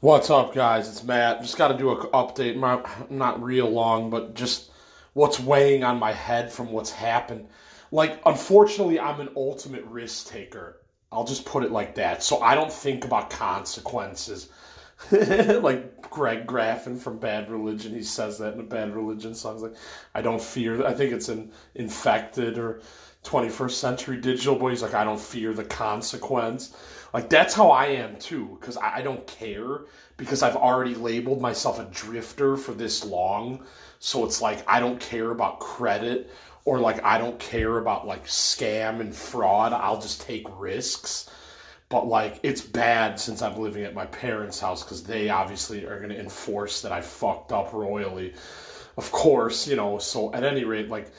What's up, guys? It's Matt. Just got to do an update. Not, not real long, but just what's weighing on my head from what's happened. Like, unfortunately, I'm an ultimate risk taker. I'll just put it like that. So I don't think about consequences. like Greg Graffin from Bad Religion, he says that in a Bad Religion song. He's like, I don't fear. I think it's in Infected or 21st Century Digital Boy. He's like, I don't fear the consequence. Like that's how I am too, because I, I don't care because I've already labeled myself a drifter for this long. So it's like I don't care about credit or like I don't care about like scam and fraud. I'll just take risks. But like it's bad since I'm living at my parents' house because they obviously are to enforce that I fucked up royally. Of course, you know. So at any rate, like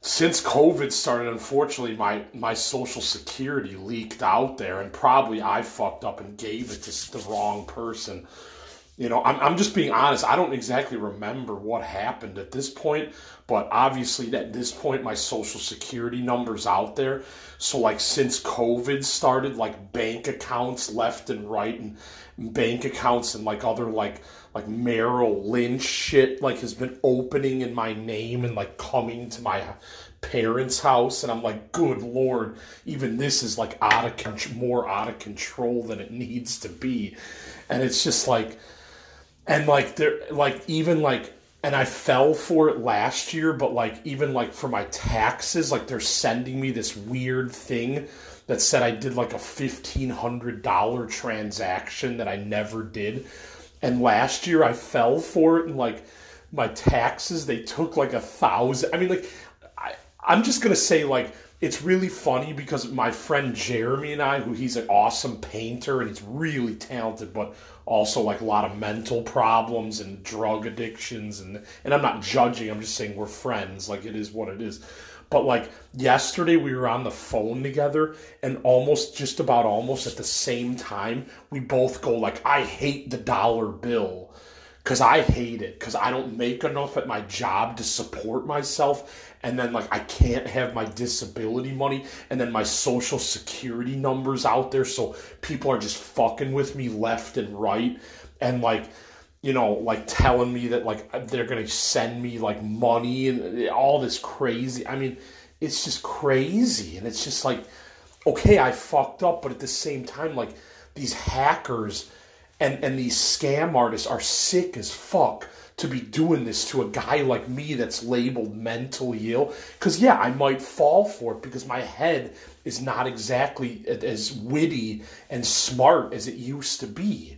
since COVID started, unfortunately, my my social security leaked out there, and probably I fucked up and gave it to the wrong person. You know, I'm, I'm just being honest. I don't exactly remember what happened at this point, but obviously at this point, my social security number's out there. So, like, since COVID started, like bank accounts left and right, and bank accounts and like other like like Merrill Lynch shit like has been opening in my name and like coming to my parents' house, and I'm like, good lord, even this is like out of con- more out of control than it needs to be, and it's just like and like there like even like and I fell for it last year, but like even like for my taxes, like they're sending me this weird thing that said I did like a fifteen hundred dollar transaction that I never did. And last year I fell for it and like my taxes they took like a thousand I mean like I, I'm just gonna say like it's really funny because my friend Jeremy and I, who he's an awesome painter and he's really talented, but also like a lot of mental problems and drug addictions and and I'm not judging, I'm just saying we're friends, like it is what it is. But like yesterday we were on the phone together and almost just about almost at the same time we both go like I hate the dollar bill because I hate it because I don't make enough at my job to support myself. And then, like, I can't have my disability money and then my social security numbers out there. So people are just fucking with me left and right. And, like, you know, like telling me that, like, they're going to send me, like, money and uh, all this crazy. I mean, it's just crazy. And it's just like, okay, I fucked up. But at the same time, like, these hackers and and these scam artists are sick as fuck to be doing this to a guy like me that's labeled mentally ill. Because yeah i might fall for it because my head is not exactly as witty and smart as it used to be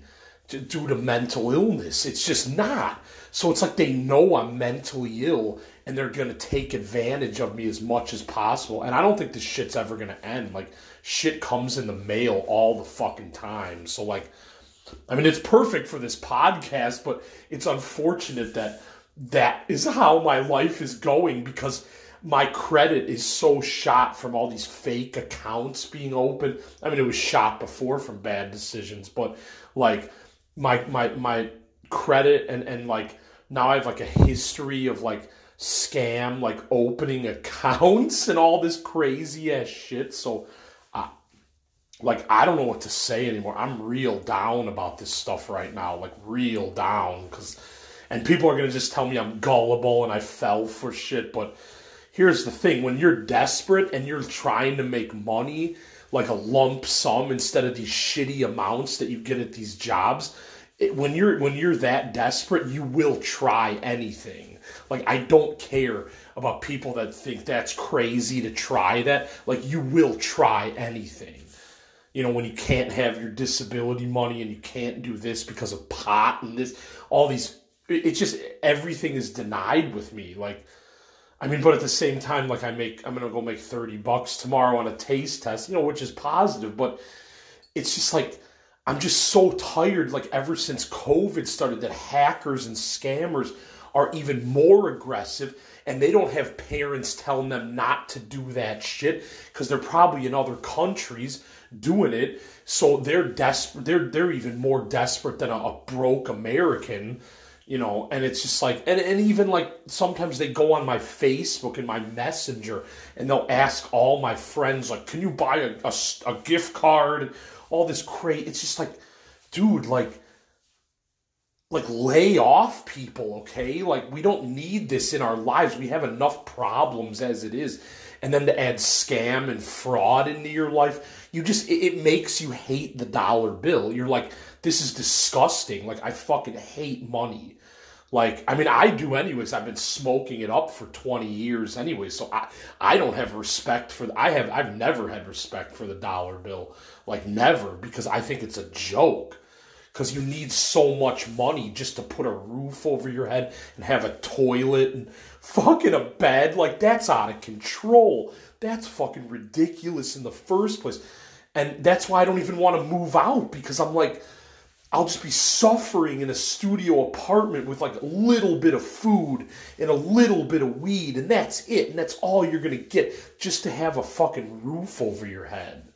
due to mental illness. It's just not. So it's like they know i'm mentally ill and they're going to take advantage of me as much as possible. And i don't think this shit's ever going to end. Like shit comes in the mail all the fucking time. So like I mean, it's perfect for this podcast, but it's unfortunate that that is how my life is going because my credit is so shot from all these fake accounts being open. I mean, it was shot before from bad decisions, but like my my my credit and and like now I have like a history of like scam like opening accounts and all this crazy ass shit. So like I don't know what to say anymore. I'm real down about this stuff right now, like real down because and people are going to just tell me I'm gullible and I fell for shit, but here's the thing, when you're desperate and you're trying to make money like a lump sum instead of these shitty amounts that you get at these jobs, it, when you're when you're that desperate, you will try anything. Like I don't care about people that think that's crazy to try that. Like you will try anything you know, when you can't have your disability money and you can't do this because of pot and this, all these, it's just everything is denied with me. Like, I mean, but at the same time, like I make, I'm gonna go make thirty bucks tomorrow on a taste test, you know, which is positive. But it's just like I'm just so tired. Like ever since COVID started, that hackers and scammers are even more aggressive and they don't have parents telling them not to do that shit because they're probably in other countries doing it. So they're desperate they're they're even more desperate than a, a broke american you know? And it's just like and, and even like sometimes they go on my facebook and my messenger and they'll ask all my friends like can you buy a, a, a gift card? All this crate it's just like dude like like lay off people, okay? Like we don't need this in our lives. We have enough problems as it is. And then to add scam and fraud into your life, you just it, it makes you hate the dollar bill. You're like, this is disgusting. Like I fucking hate money. Like, I mean, I do anyways. I've been smoking it up for 20 years anyway. So I, I don't have respect for, I have, I've never had respect for the dollar bill. Like, never, because I think it's a joke. Because you need so much money just to put a roof over your head and have a toilet and fucking a bed. Like, that's out of control. That's fucking ridiculous in the first place. And that's why I don't even want to move out because I'm like, I'll just be suffering in a studio apartment with like a little bit of food and a little bit of weed, and that's it. And that's all you're gonna get just to have a fucking roof over your head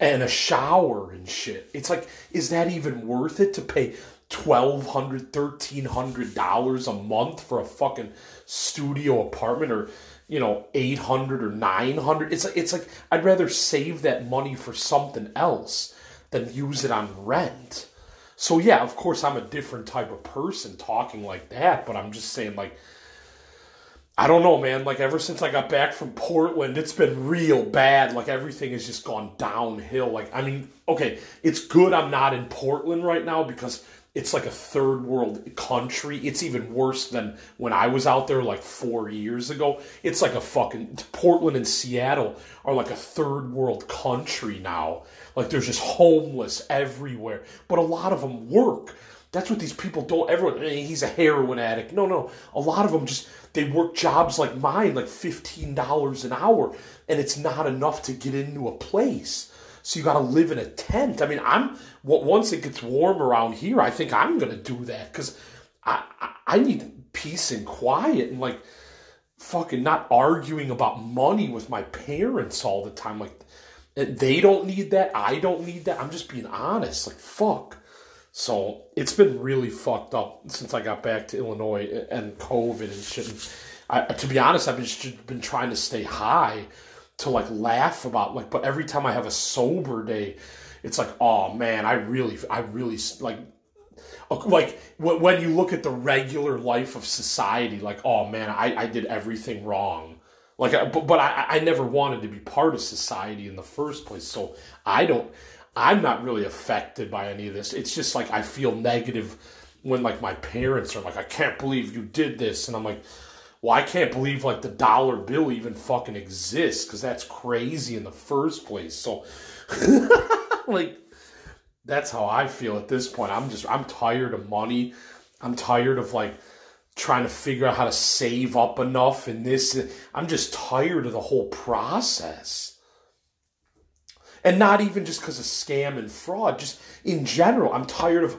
and a shower and shit. It's like, is that even worth it to pay $1,200, $1,300 a month for a fucking studio apartment or, you know, 800 or 900? It's, it's like, I'd rather save that money for something else than use it on rent. So yeah, of course I'm a different type of person talking like that, but I'm just saying like I don't know, man. Like ever since I got back from Portland, it's been real bad. Like everything has just gone downhill. Like I mean, okay, it's good I'm not in Portland right now because it's like a third world country. It's even worse than when I was out there like four years ago. It's like a fucking Portland and Seattle are like a third world country now. Like there's just homeless everywhere, but a lot of them work. That's what these people don't. Everyone, he's a heroin addict. No, no. A lot of them just they work jobs like mine, like fifteen dollars an hour, and it's not enough to get into a place. So you got to live in a tent. I mean, I'm once it gets warm around here, I think I'm gonna do that because I, I I need peace and quiet and like fucking not arguing about money with my parents all the time. Like they don't need that. I don't need that. I'm just being honest. Like fuck. So it's been really fucked up since I got back to Illinois and COVID and shit. I, to be honest, I've been, been trying to stay high to like laugh about like but every time i have a sober day it's like oh man i really i really like like when you look at the regular life of society like oh man i, I did everything wrong like but, but I, I never wanted to be part of society in the first place so i don't i'm not really affected by any of this it's just like i feel negative when like my parents are like i can't believe you did this and i'm like well, I can't believe like the dollar bill even fucking exists because that's crazy in the first place. So, like, that's how I feel at this point. I'm just, I'm tired of money. I'm tired of like trying to figure out how to save up enough and this. I'm just tired of the whole process. And not even just because of scam and fraud, just in general. I'm tired of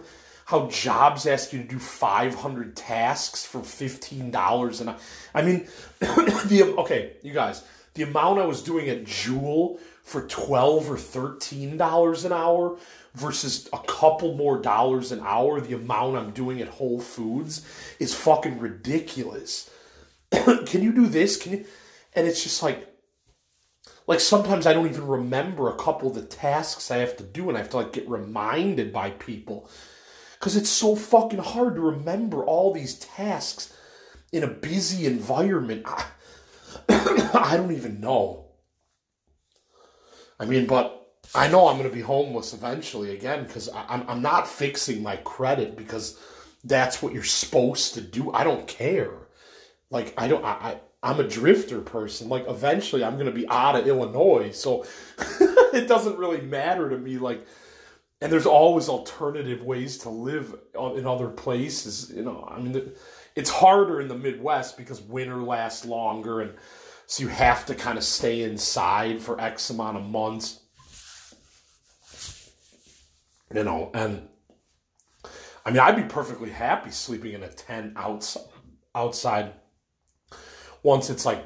how jobs ask you to do 500 tasks for $15 and I I mean the okay you guys the amount I was doing at Jewel for 12 or 13 dollars an hour versus a couple more dollars an hour the amount I'm doing at Whole Foods is fucking ridiculous can you do this can you and it's just like like sometimes I don't even remember a couple of the tasks I have to do and I have to like get reminded by people because it's so fucking hard to remember all these tasks in a busy environment. I, I don't even know. I mean, but I know I'm going to be homeless eventually again because I'm, I'm not fixing my credit because that's what you're supposed to do. I don't care. Like, I don't, I I'm a drifter person. Like, eventually I'm to be out of Illinois. So it doesn't really matter to me. Like, and there's always alternative ways to live uh, in other places. You know, I mean, it's harder in the Midwest because winter lasts longer, and so you have to kind of stay inside for X amount of months. You know, and I mean, I'd be perfectly happy sleeping in a tent outside. Outside, once it's like,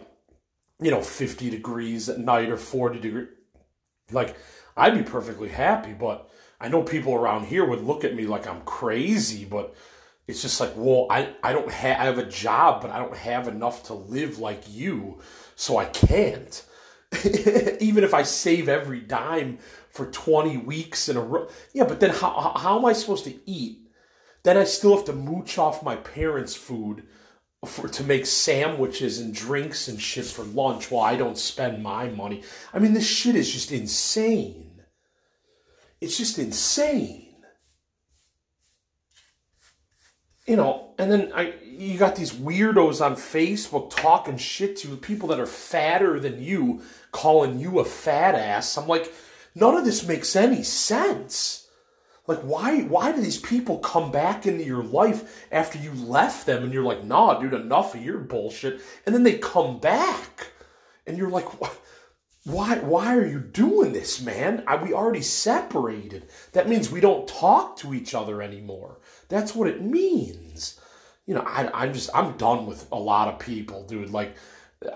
you know, fifty degrees at night or forty degree, like I'd be perfectly happy, but I know people around here would look at me like I'm crazy, but it's just like, well, I, I don't have, I have a job, but I don't have enough to live like you, so I can't. Even if I save every dime for 20 weeks in a row. Yeah, but then how, how am I supposed to eat Then I still have to mooch off my parents' food for to make sandwiches and drinks and shit for lunch while I don't spend my money. I mean, this shit is just insane. It's just insane. You know, and then I you got these weirdos on Facebook talking shit to people that are fatter than you, calling you a fat ass. I'm like, none of this makes any sense. Like, why why do these people come back into your life after you left them and you're like, nah, dude, enough of your bullshit. And then they come back. And you're like, why why are you doing this, man? I, we already separated. That means we don't talk to each other anymore. That's what it means. You know, I, I'm just I'm done with a lot of people, dude. Like,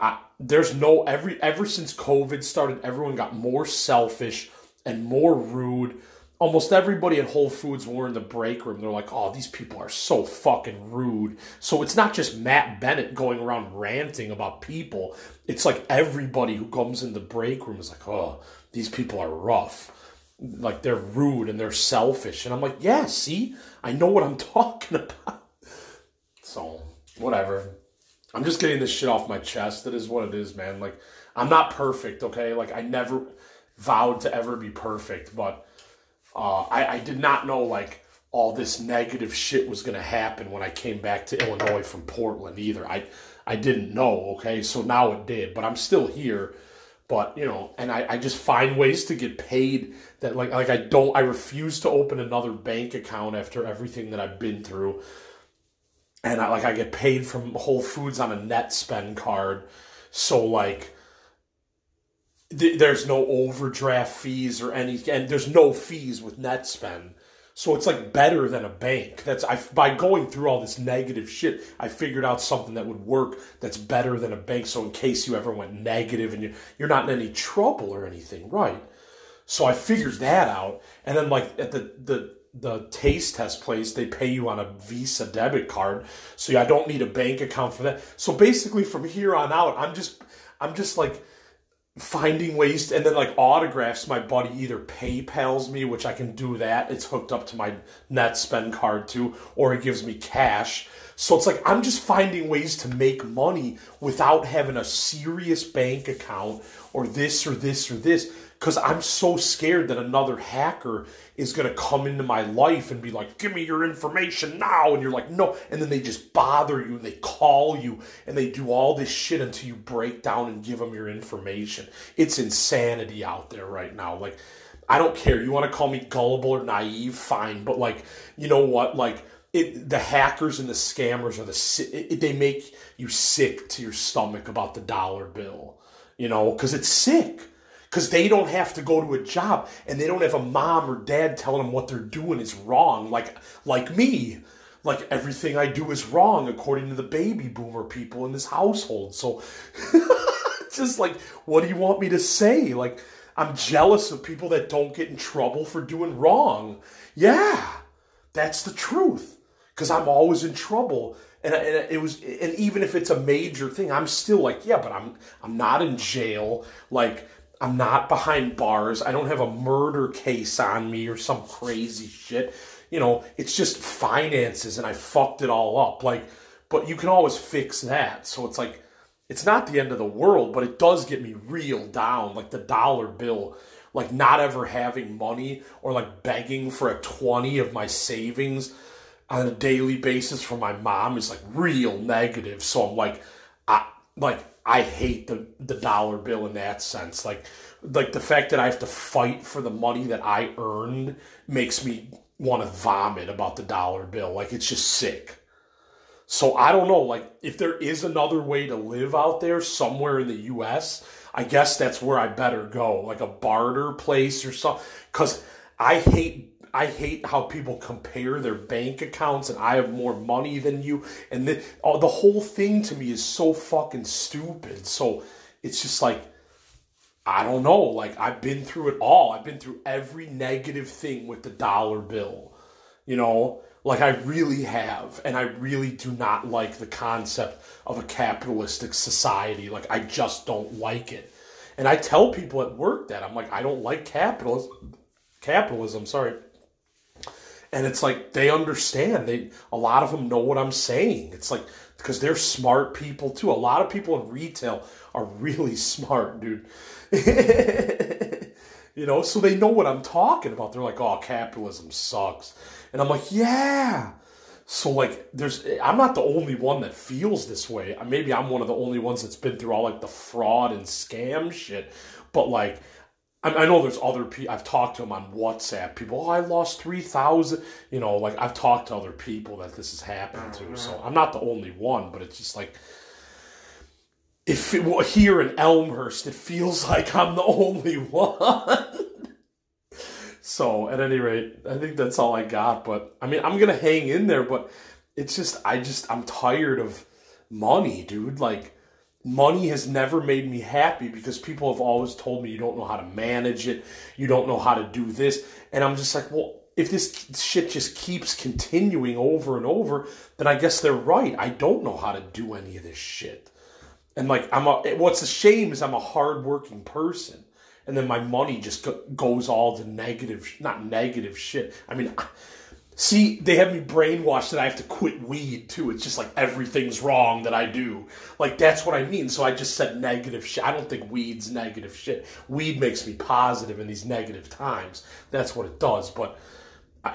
I, there's no every ever since COVID started, everyone got more selfish and more rude almost everybody at Whole Foods when we're in the break room, they're like, oh, these people are so fucking rude. So it's not just Matt Bennett going around ranting about people. It's like everybody who comes in the break room is like, oh, these people are rough. Like they're rude and they're selfish. And I'm like, yeah, see, I know what I'm talking about. So, whatever. I'm just getting this shit off my chest. That is what it is, man. Like, I'm not perfect, okay? Like, I never vowed to ever be perfect, but uh, I, I did not know like all this negative shit was going to happen when I came back to Illinois from Portland either. I I didn't know. Okay, so now it did, but I'm still here. But you know, and I, I just find ways to get paid that like like I don't I refuse to open another bank account after everything that I've been through. And I like I get paid from Whole Foods on a NetSpend card. So like there's no overdraft fees or any, and there's no fees with NetSpend. So it's like better than a bank. That's I by going through all this negative shit, I figured out something that would work that's better than a bank. So in case you ever went negative and you you're not in any trouble or anything, right? So I figured that out, and then like at the the the taste test place, they pay you on a Visa debit card, so I don't need a bank account for that. So basically, from here on out, I'm just I'm just like finding ways to, and then like autographs my buddy either paypals me which i can do that. It's hooked up to my NetSpend card too or he gives me cash. So it's like i'm just finding ways to make money without having a serious bank account or this or this or this because I'm so scared that another hacker is going to come into my life and be like, give me your information now. And you're like, no. And then they just bother you and they call you and they do all this shit until you break down and give them your information. It's insanity out there right now. Like, I don't care. You want to call me gullible or naive? Fine. But, like, you know what? Like, it, the hackers and the scammers are the it, they make you sick to your stomach about the dollar bill, you know, because it's sick because they don't have to go to a job and they don't have a mom or dad telling them what they're doing is wrong like like me. Like everything i do is wrong according to the baby boomer people in this household. So just like what do you want me to say? Like i'm jealous of people that don't get in trouble for doing wrong. Yeah that's the truth because i'm always in trouble. And, and it was and even if it's a major thing i'm still like yeah but i'm i'm not in jail. Like I'm not behind bars. I don't have a murder case on me or some crazy shit. You know, it's just finances and I fucked it all up. Like, but you can always fix that. So it's like, it's not the end of the world, but it does get me real down. Like the dollar bill, like not ever having money or like begging for a 20 of my savings on a daily basis from my mom is like real negative. So I'm like, I, like, I hate the the dollar bill in that sense. Like like the fact that I have to fight for the money that I earned makes me want to vomit about the dollar bill. Like it's just sick. So I don't know, like if there is another way to live out there somewhere in the US, I guess that's where I better go, like a barter place or something cuz I hate I hate how people compare their bank accounts and I have more money than you. And the, oh, the whole thing to me is so fucking stupid. So it's just like, I don't know. Like, I've been through it all. I've been through every negative thing with the dollar bill. You know, like I really have. And I really do not like the concept of a capitalistic society. Like, I just don't like it. And I tell people at work that I'm like, I don't like capitalism. Capitalism, sorry and it's like they understand. They a lot of them know what I'm saying. It's like because they're smart people too. A lot of people in retail are really smart, dude. you know, so they know what I'm talking about. They're like, "Oh, capitalism sucks," and I'm like, "Yeah." So like, there's I'm not the only one that feels this way. Maybe I'm one of the only ones that's been through all like the fraud and scam shit. But like, I, know there's other people. I've talked to them on WhatsApp. People, oh, I lost three thousand. You know, like I've talked to other people that this has happened to. So mm-hmm. I'm not the only one, but it's just like if it, well, here in Elmhurst, it feels like I'm the only one. so at any rate, I think that's all I got. But I mean, I'm gonna hang in there. But it's just, I just, I'm tired of money, dude. Like money has never made me happy because people have always told me you don't know how to manage it, you don't know how to do this, and I'm just like, well, if this shit just keeps continuing over and over, then I guess they're right. I don't know how to do any of this shit. And like I'm a what's a shame is I'm a hardworking person and then my money just goes all to negative not negative shit. I mean See, they have me brainwashed that I have to quit weed too. It's just like everything's wrong that I do. Like that's what I mean. So I just said negative shit. I don't think weed's negative shit. Weed makes me positive in these negative times. That's what it does. But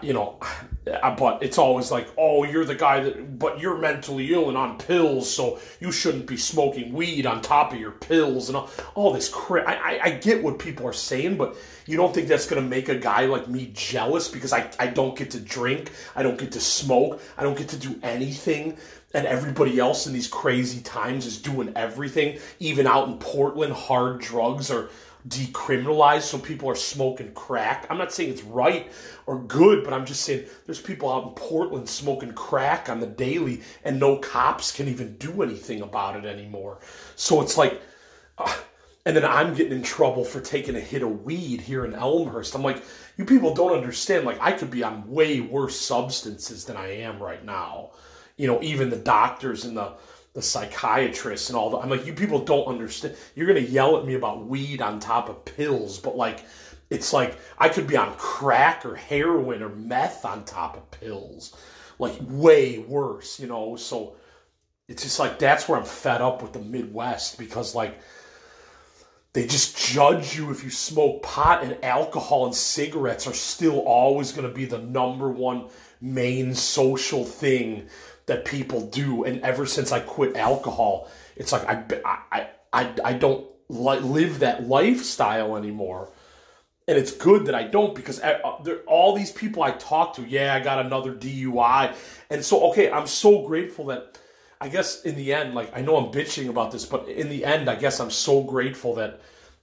you know, but it's always like, oh, you're the guy that, but you're mentally ill and on pills, so you shouldn't be smoking weed on top of your pills and all, all this crap. I, I, I get what people are saying, but you don't think that's going to make a guy like me jealous because I, I don't get to drink, I don't get to smoke, I don't get to do anything, and everybody else in these crazy times is doing everything, even out in Portland, hard drugs are decriminalized so people are smoking crack. I'm not saying it's right or good, but I'm just saying there's people out in Portland smoking crack on the daily and no cops can even do anything about it anymore. So it's like, uh, and then I'm getting in trouble for taking a hit of weed here in Elmhurst. I'm like, you people don't understand. Like, I could be on way worse substances than I am right now. You know, even the doctors and the the psychiatrists and all that. I'm like, you people don't understand. You're gonna yell at me about weed on top of pills, but like, it's like I could be on crack or heroin or meth on top of pills, like way worse, you know. So it's just like that's where I'm fed up with the Midwest because like they just judge you if you smoke pot and alcohol and cigarettes are still always going to be the number one main social thing that people do. And ever since I quit alcohol, it's like I I I, I don't li- live that lifestyle anymore. And it's good that I don't because uh, all these people I talk to, yeah, I got another DUI. And so, okay, I'm so grateful that I guess in the end, like, I know I'm bitching about this, but in the end, I guess I'm so grateful that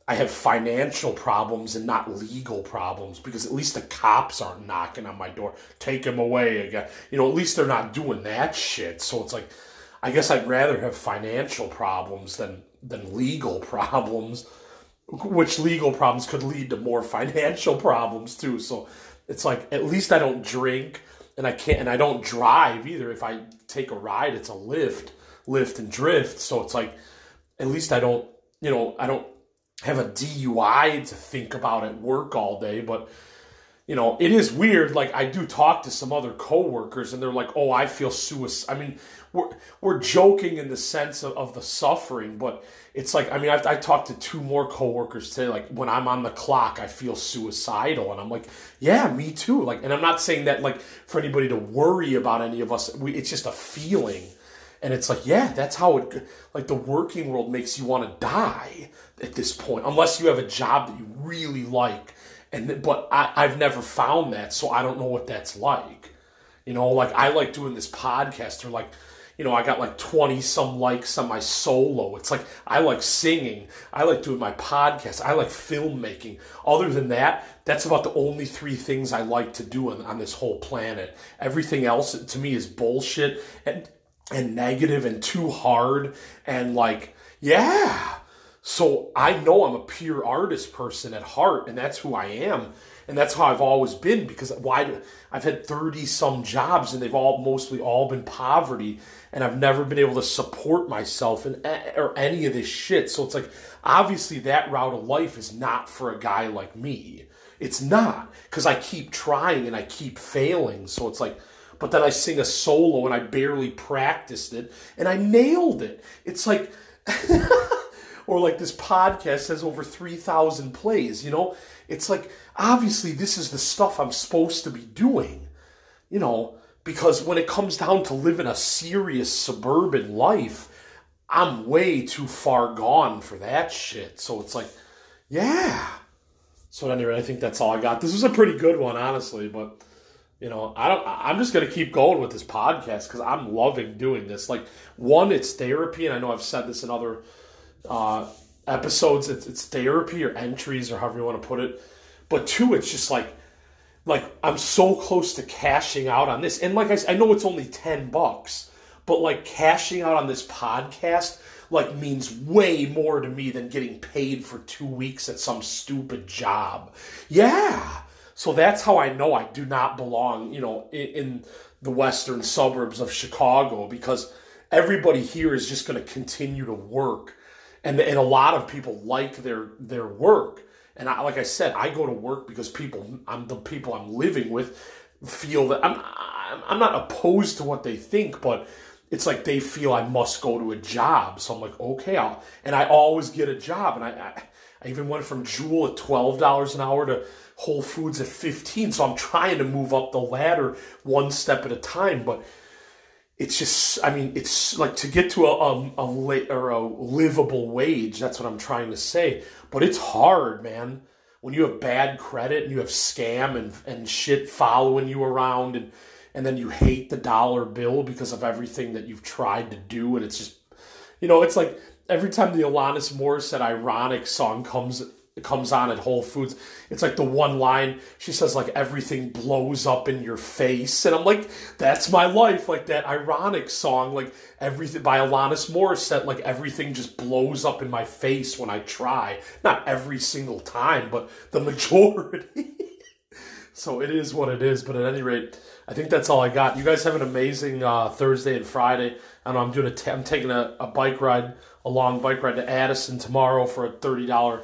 I have financial problems and not legal problems because at least the cops aren't knocking on my door. Take him away again. You know, at least they're not doing that shit. So it's like, I guess I'd rather have financial problems than than legal problems, which legal problems could lead to more financial problems too. So it's like at least I don't drink and I can't and I don't drive either. If I take a ride, it's a Lyft, lift and drift. So it's like at least I don't, you know, I don't have a DUI to think about at work all day, but you know, it is weird. Like I do talk to some other coworkers, and they're like, "Oh, I feel suicide." I mean, we're we're joking in the sense of, of the suffering, but it's like I mean, I've, I talked to two more coworkers today. Like when I'm on the clock, I feel suicidal, and I'm like, "Yeah, me too." Like, and I'm not saying that like for anybody to worry about any of us. We, it's just a feeling and it's like, yeah, that's how it, like the working world makes you want to die at this point, unless you have a job that you really like. And, but I, I've never found that, so I don't know what that's like. You know, like I like doing this podcast, or like, you know, I got like 20 some likes on my solo. It's like I like singing. I like doing my podcast. I like filmmaking. Other than that, that's about the only three things I like to do on, on this whole planet. Everything else to me is bullshit. And and negative and too hard and like, yeah. So I know I'm a pure artist person at heart, and that's who I am. And that's how I've always been because why I've had 30 some jobs and they've all mostly all been poverty and I've never been able to support myself and or any of this shit. So it's like obviously that route of life is not for a guy like me. It's not because I keep trying and I keep failing. So it's like, but then I sing a solo and I barely practiced it and I nailed it. It's like, or like this podcast has over 3,000 plays, you know? It's like, obviously, this is the stuff I'm supposed to be doing, you know? Because when it comes down to living a serious suburban life, I'm way too far gone for that shit. So it's like, yeah. So anyway, I think that's all I got. This was a pretty good one, honestly, but you know, I don't. I'm just gonna keep going with this podcast because I'm loving doing this. Like, one, it's therapy, and I know I've said this in other uh, episodes. It's, it's therapy or entries or however you want to put it. But two, it's just like, like I'm so close to cashing out on this, and like I, I know it's only ten bucks but like cashing out on this podcast like means way more to me than getting paid for two weeks at some stupid job. Yeah. So that's how I know I do not belong, you know, in, in the western suburbs of Chicago because everybody here is just going to continue to work. And, and a lot of people like their their work. And I, like I said, I go to work because people, I'm the people I'm living with, feel that I'm I'm not opposed to what they think, but it's like they feel I must go to a job. So I'm like, okay, I'll, and I always get a job. And I, I, I even went from Jewel at $12 an hour to Whole Foods at 15. So I'm trying to move up the ladder one step at a time. But it's just, I mean, it's like to get to a, a, a, or a livable wage. That's what I'm trying to say. But it's hard, man. When you have bad credit and you have scam and, and shit following you around and, and then you hate the dollar bill because of everything that you've tried to do and it's just you know it's like every time the Alanis Morissette ironic song comes comes on at Whole Foods it's like the one line she says like everything blows up in your face. And I'm like that's my life. Like that ironic song like everything by Alanis Morissette like everything just blows up in my face when I try. Not every single time but the majority. So it is what it is. But at any rate I think that's all I got. You guys have an amazing uh, Thursday and Friday. I know I'm doing a t- I'm taking a, a bike ride, a long bike ride to Addison tomorrow for a thirty dollar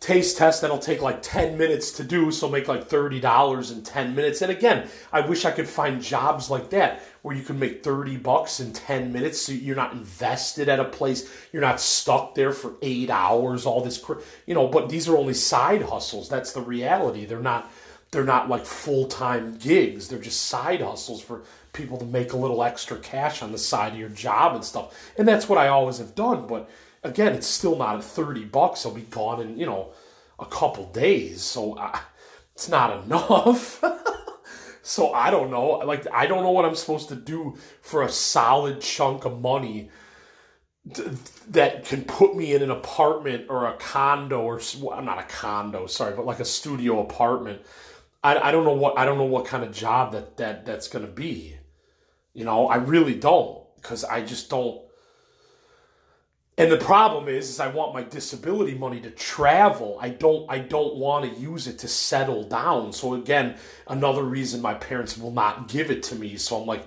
taste test. That'll take like 10 minutes to do so make like $30 in 10 minutes. And again i wish i could find jobs like that where you can make 30 bucks in 10 minutes so you're not invested at a place you're not stuck there for eight hours all this you know but these are only side hustles. That's the reality. They're not they're not like full-time gigs. They're just side hustles for people to make a little extra cash on the side of your job and stuff. And that's what i always have done but again it's still not at 30 bucks. I'll be gone in you know a couple days so I, it's not enough. So i don't know. Like i don't know what i'm supposed to do for a solid chunk of money that can put me in an apartment or a condo or well, not a condo sorry but like a studio apartment. I, I don't know what I don't know what kind of job that that that's going to be. You know, I really don't because I just don't. And the problem is, is I want my disability money to travel. I don't. I don't want to use it to settle down. So again, another reason my parents will not give it to me. So I'm like,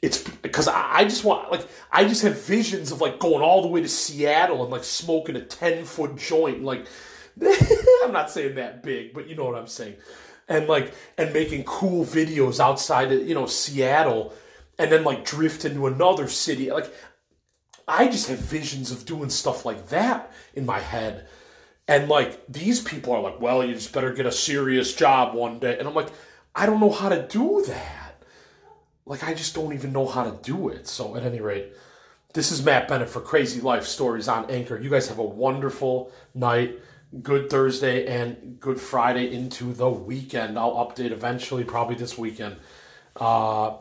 it's because I just want like I just have visions of like going all the way to Seattle and like smoking a ten foot joint. Like I'm not saying that big, but you know what I'm saying and like and making cool videos outside of you know Seattle and then like drift into another city. Like I just have visions of doing stuff like that in my head. And like these people are like well you just better get a serious job one day. And I'm like I don't know how to do that. Like I just don't even know how to do it. So at any rate this is Matt Bennett for Crazy Life Stories on Anchor. You guys have a wonderful night good Thursday and good Friday into the weekend. I'll update eventually, probably this weekend. Uh,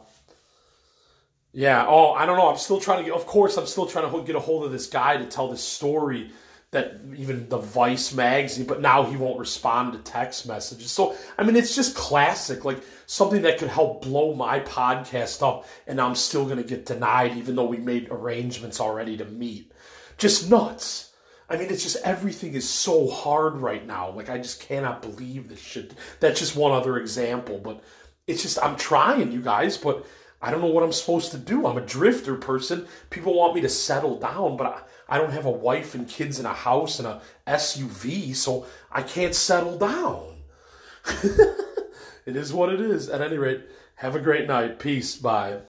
yeah. Oh, I don't know. I'm still trying to get. Of course, I'm still trying to get a hold of this guy to tell this story that even the Vice magazine. But now he won't respond to text messages. So I mean, it's just classic. Like something that could help blow my podcast up, and I'm still going to get denied, even though we made arrangements already to meet. Just nuts. I mean, it's just everything is so hard right now. Like, I just cannot believe this shit. That's just one other example, but it's just, I'm trying, you guys, but I don't know what I'm supposed to do. I'm a drifter person. People want me to settle down, but I, I don't have a wife and kids and a house and a SUV, so I can't settle down. it is what it is. At any rate, have a great night. Peace. Bye.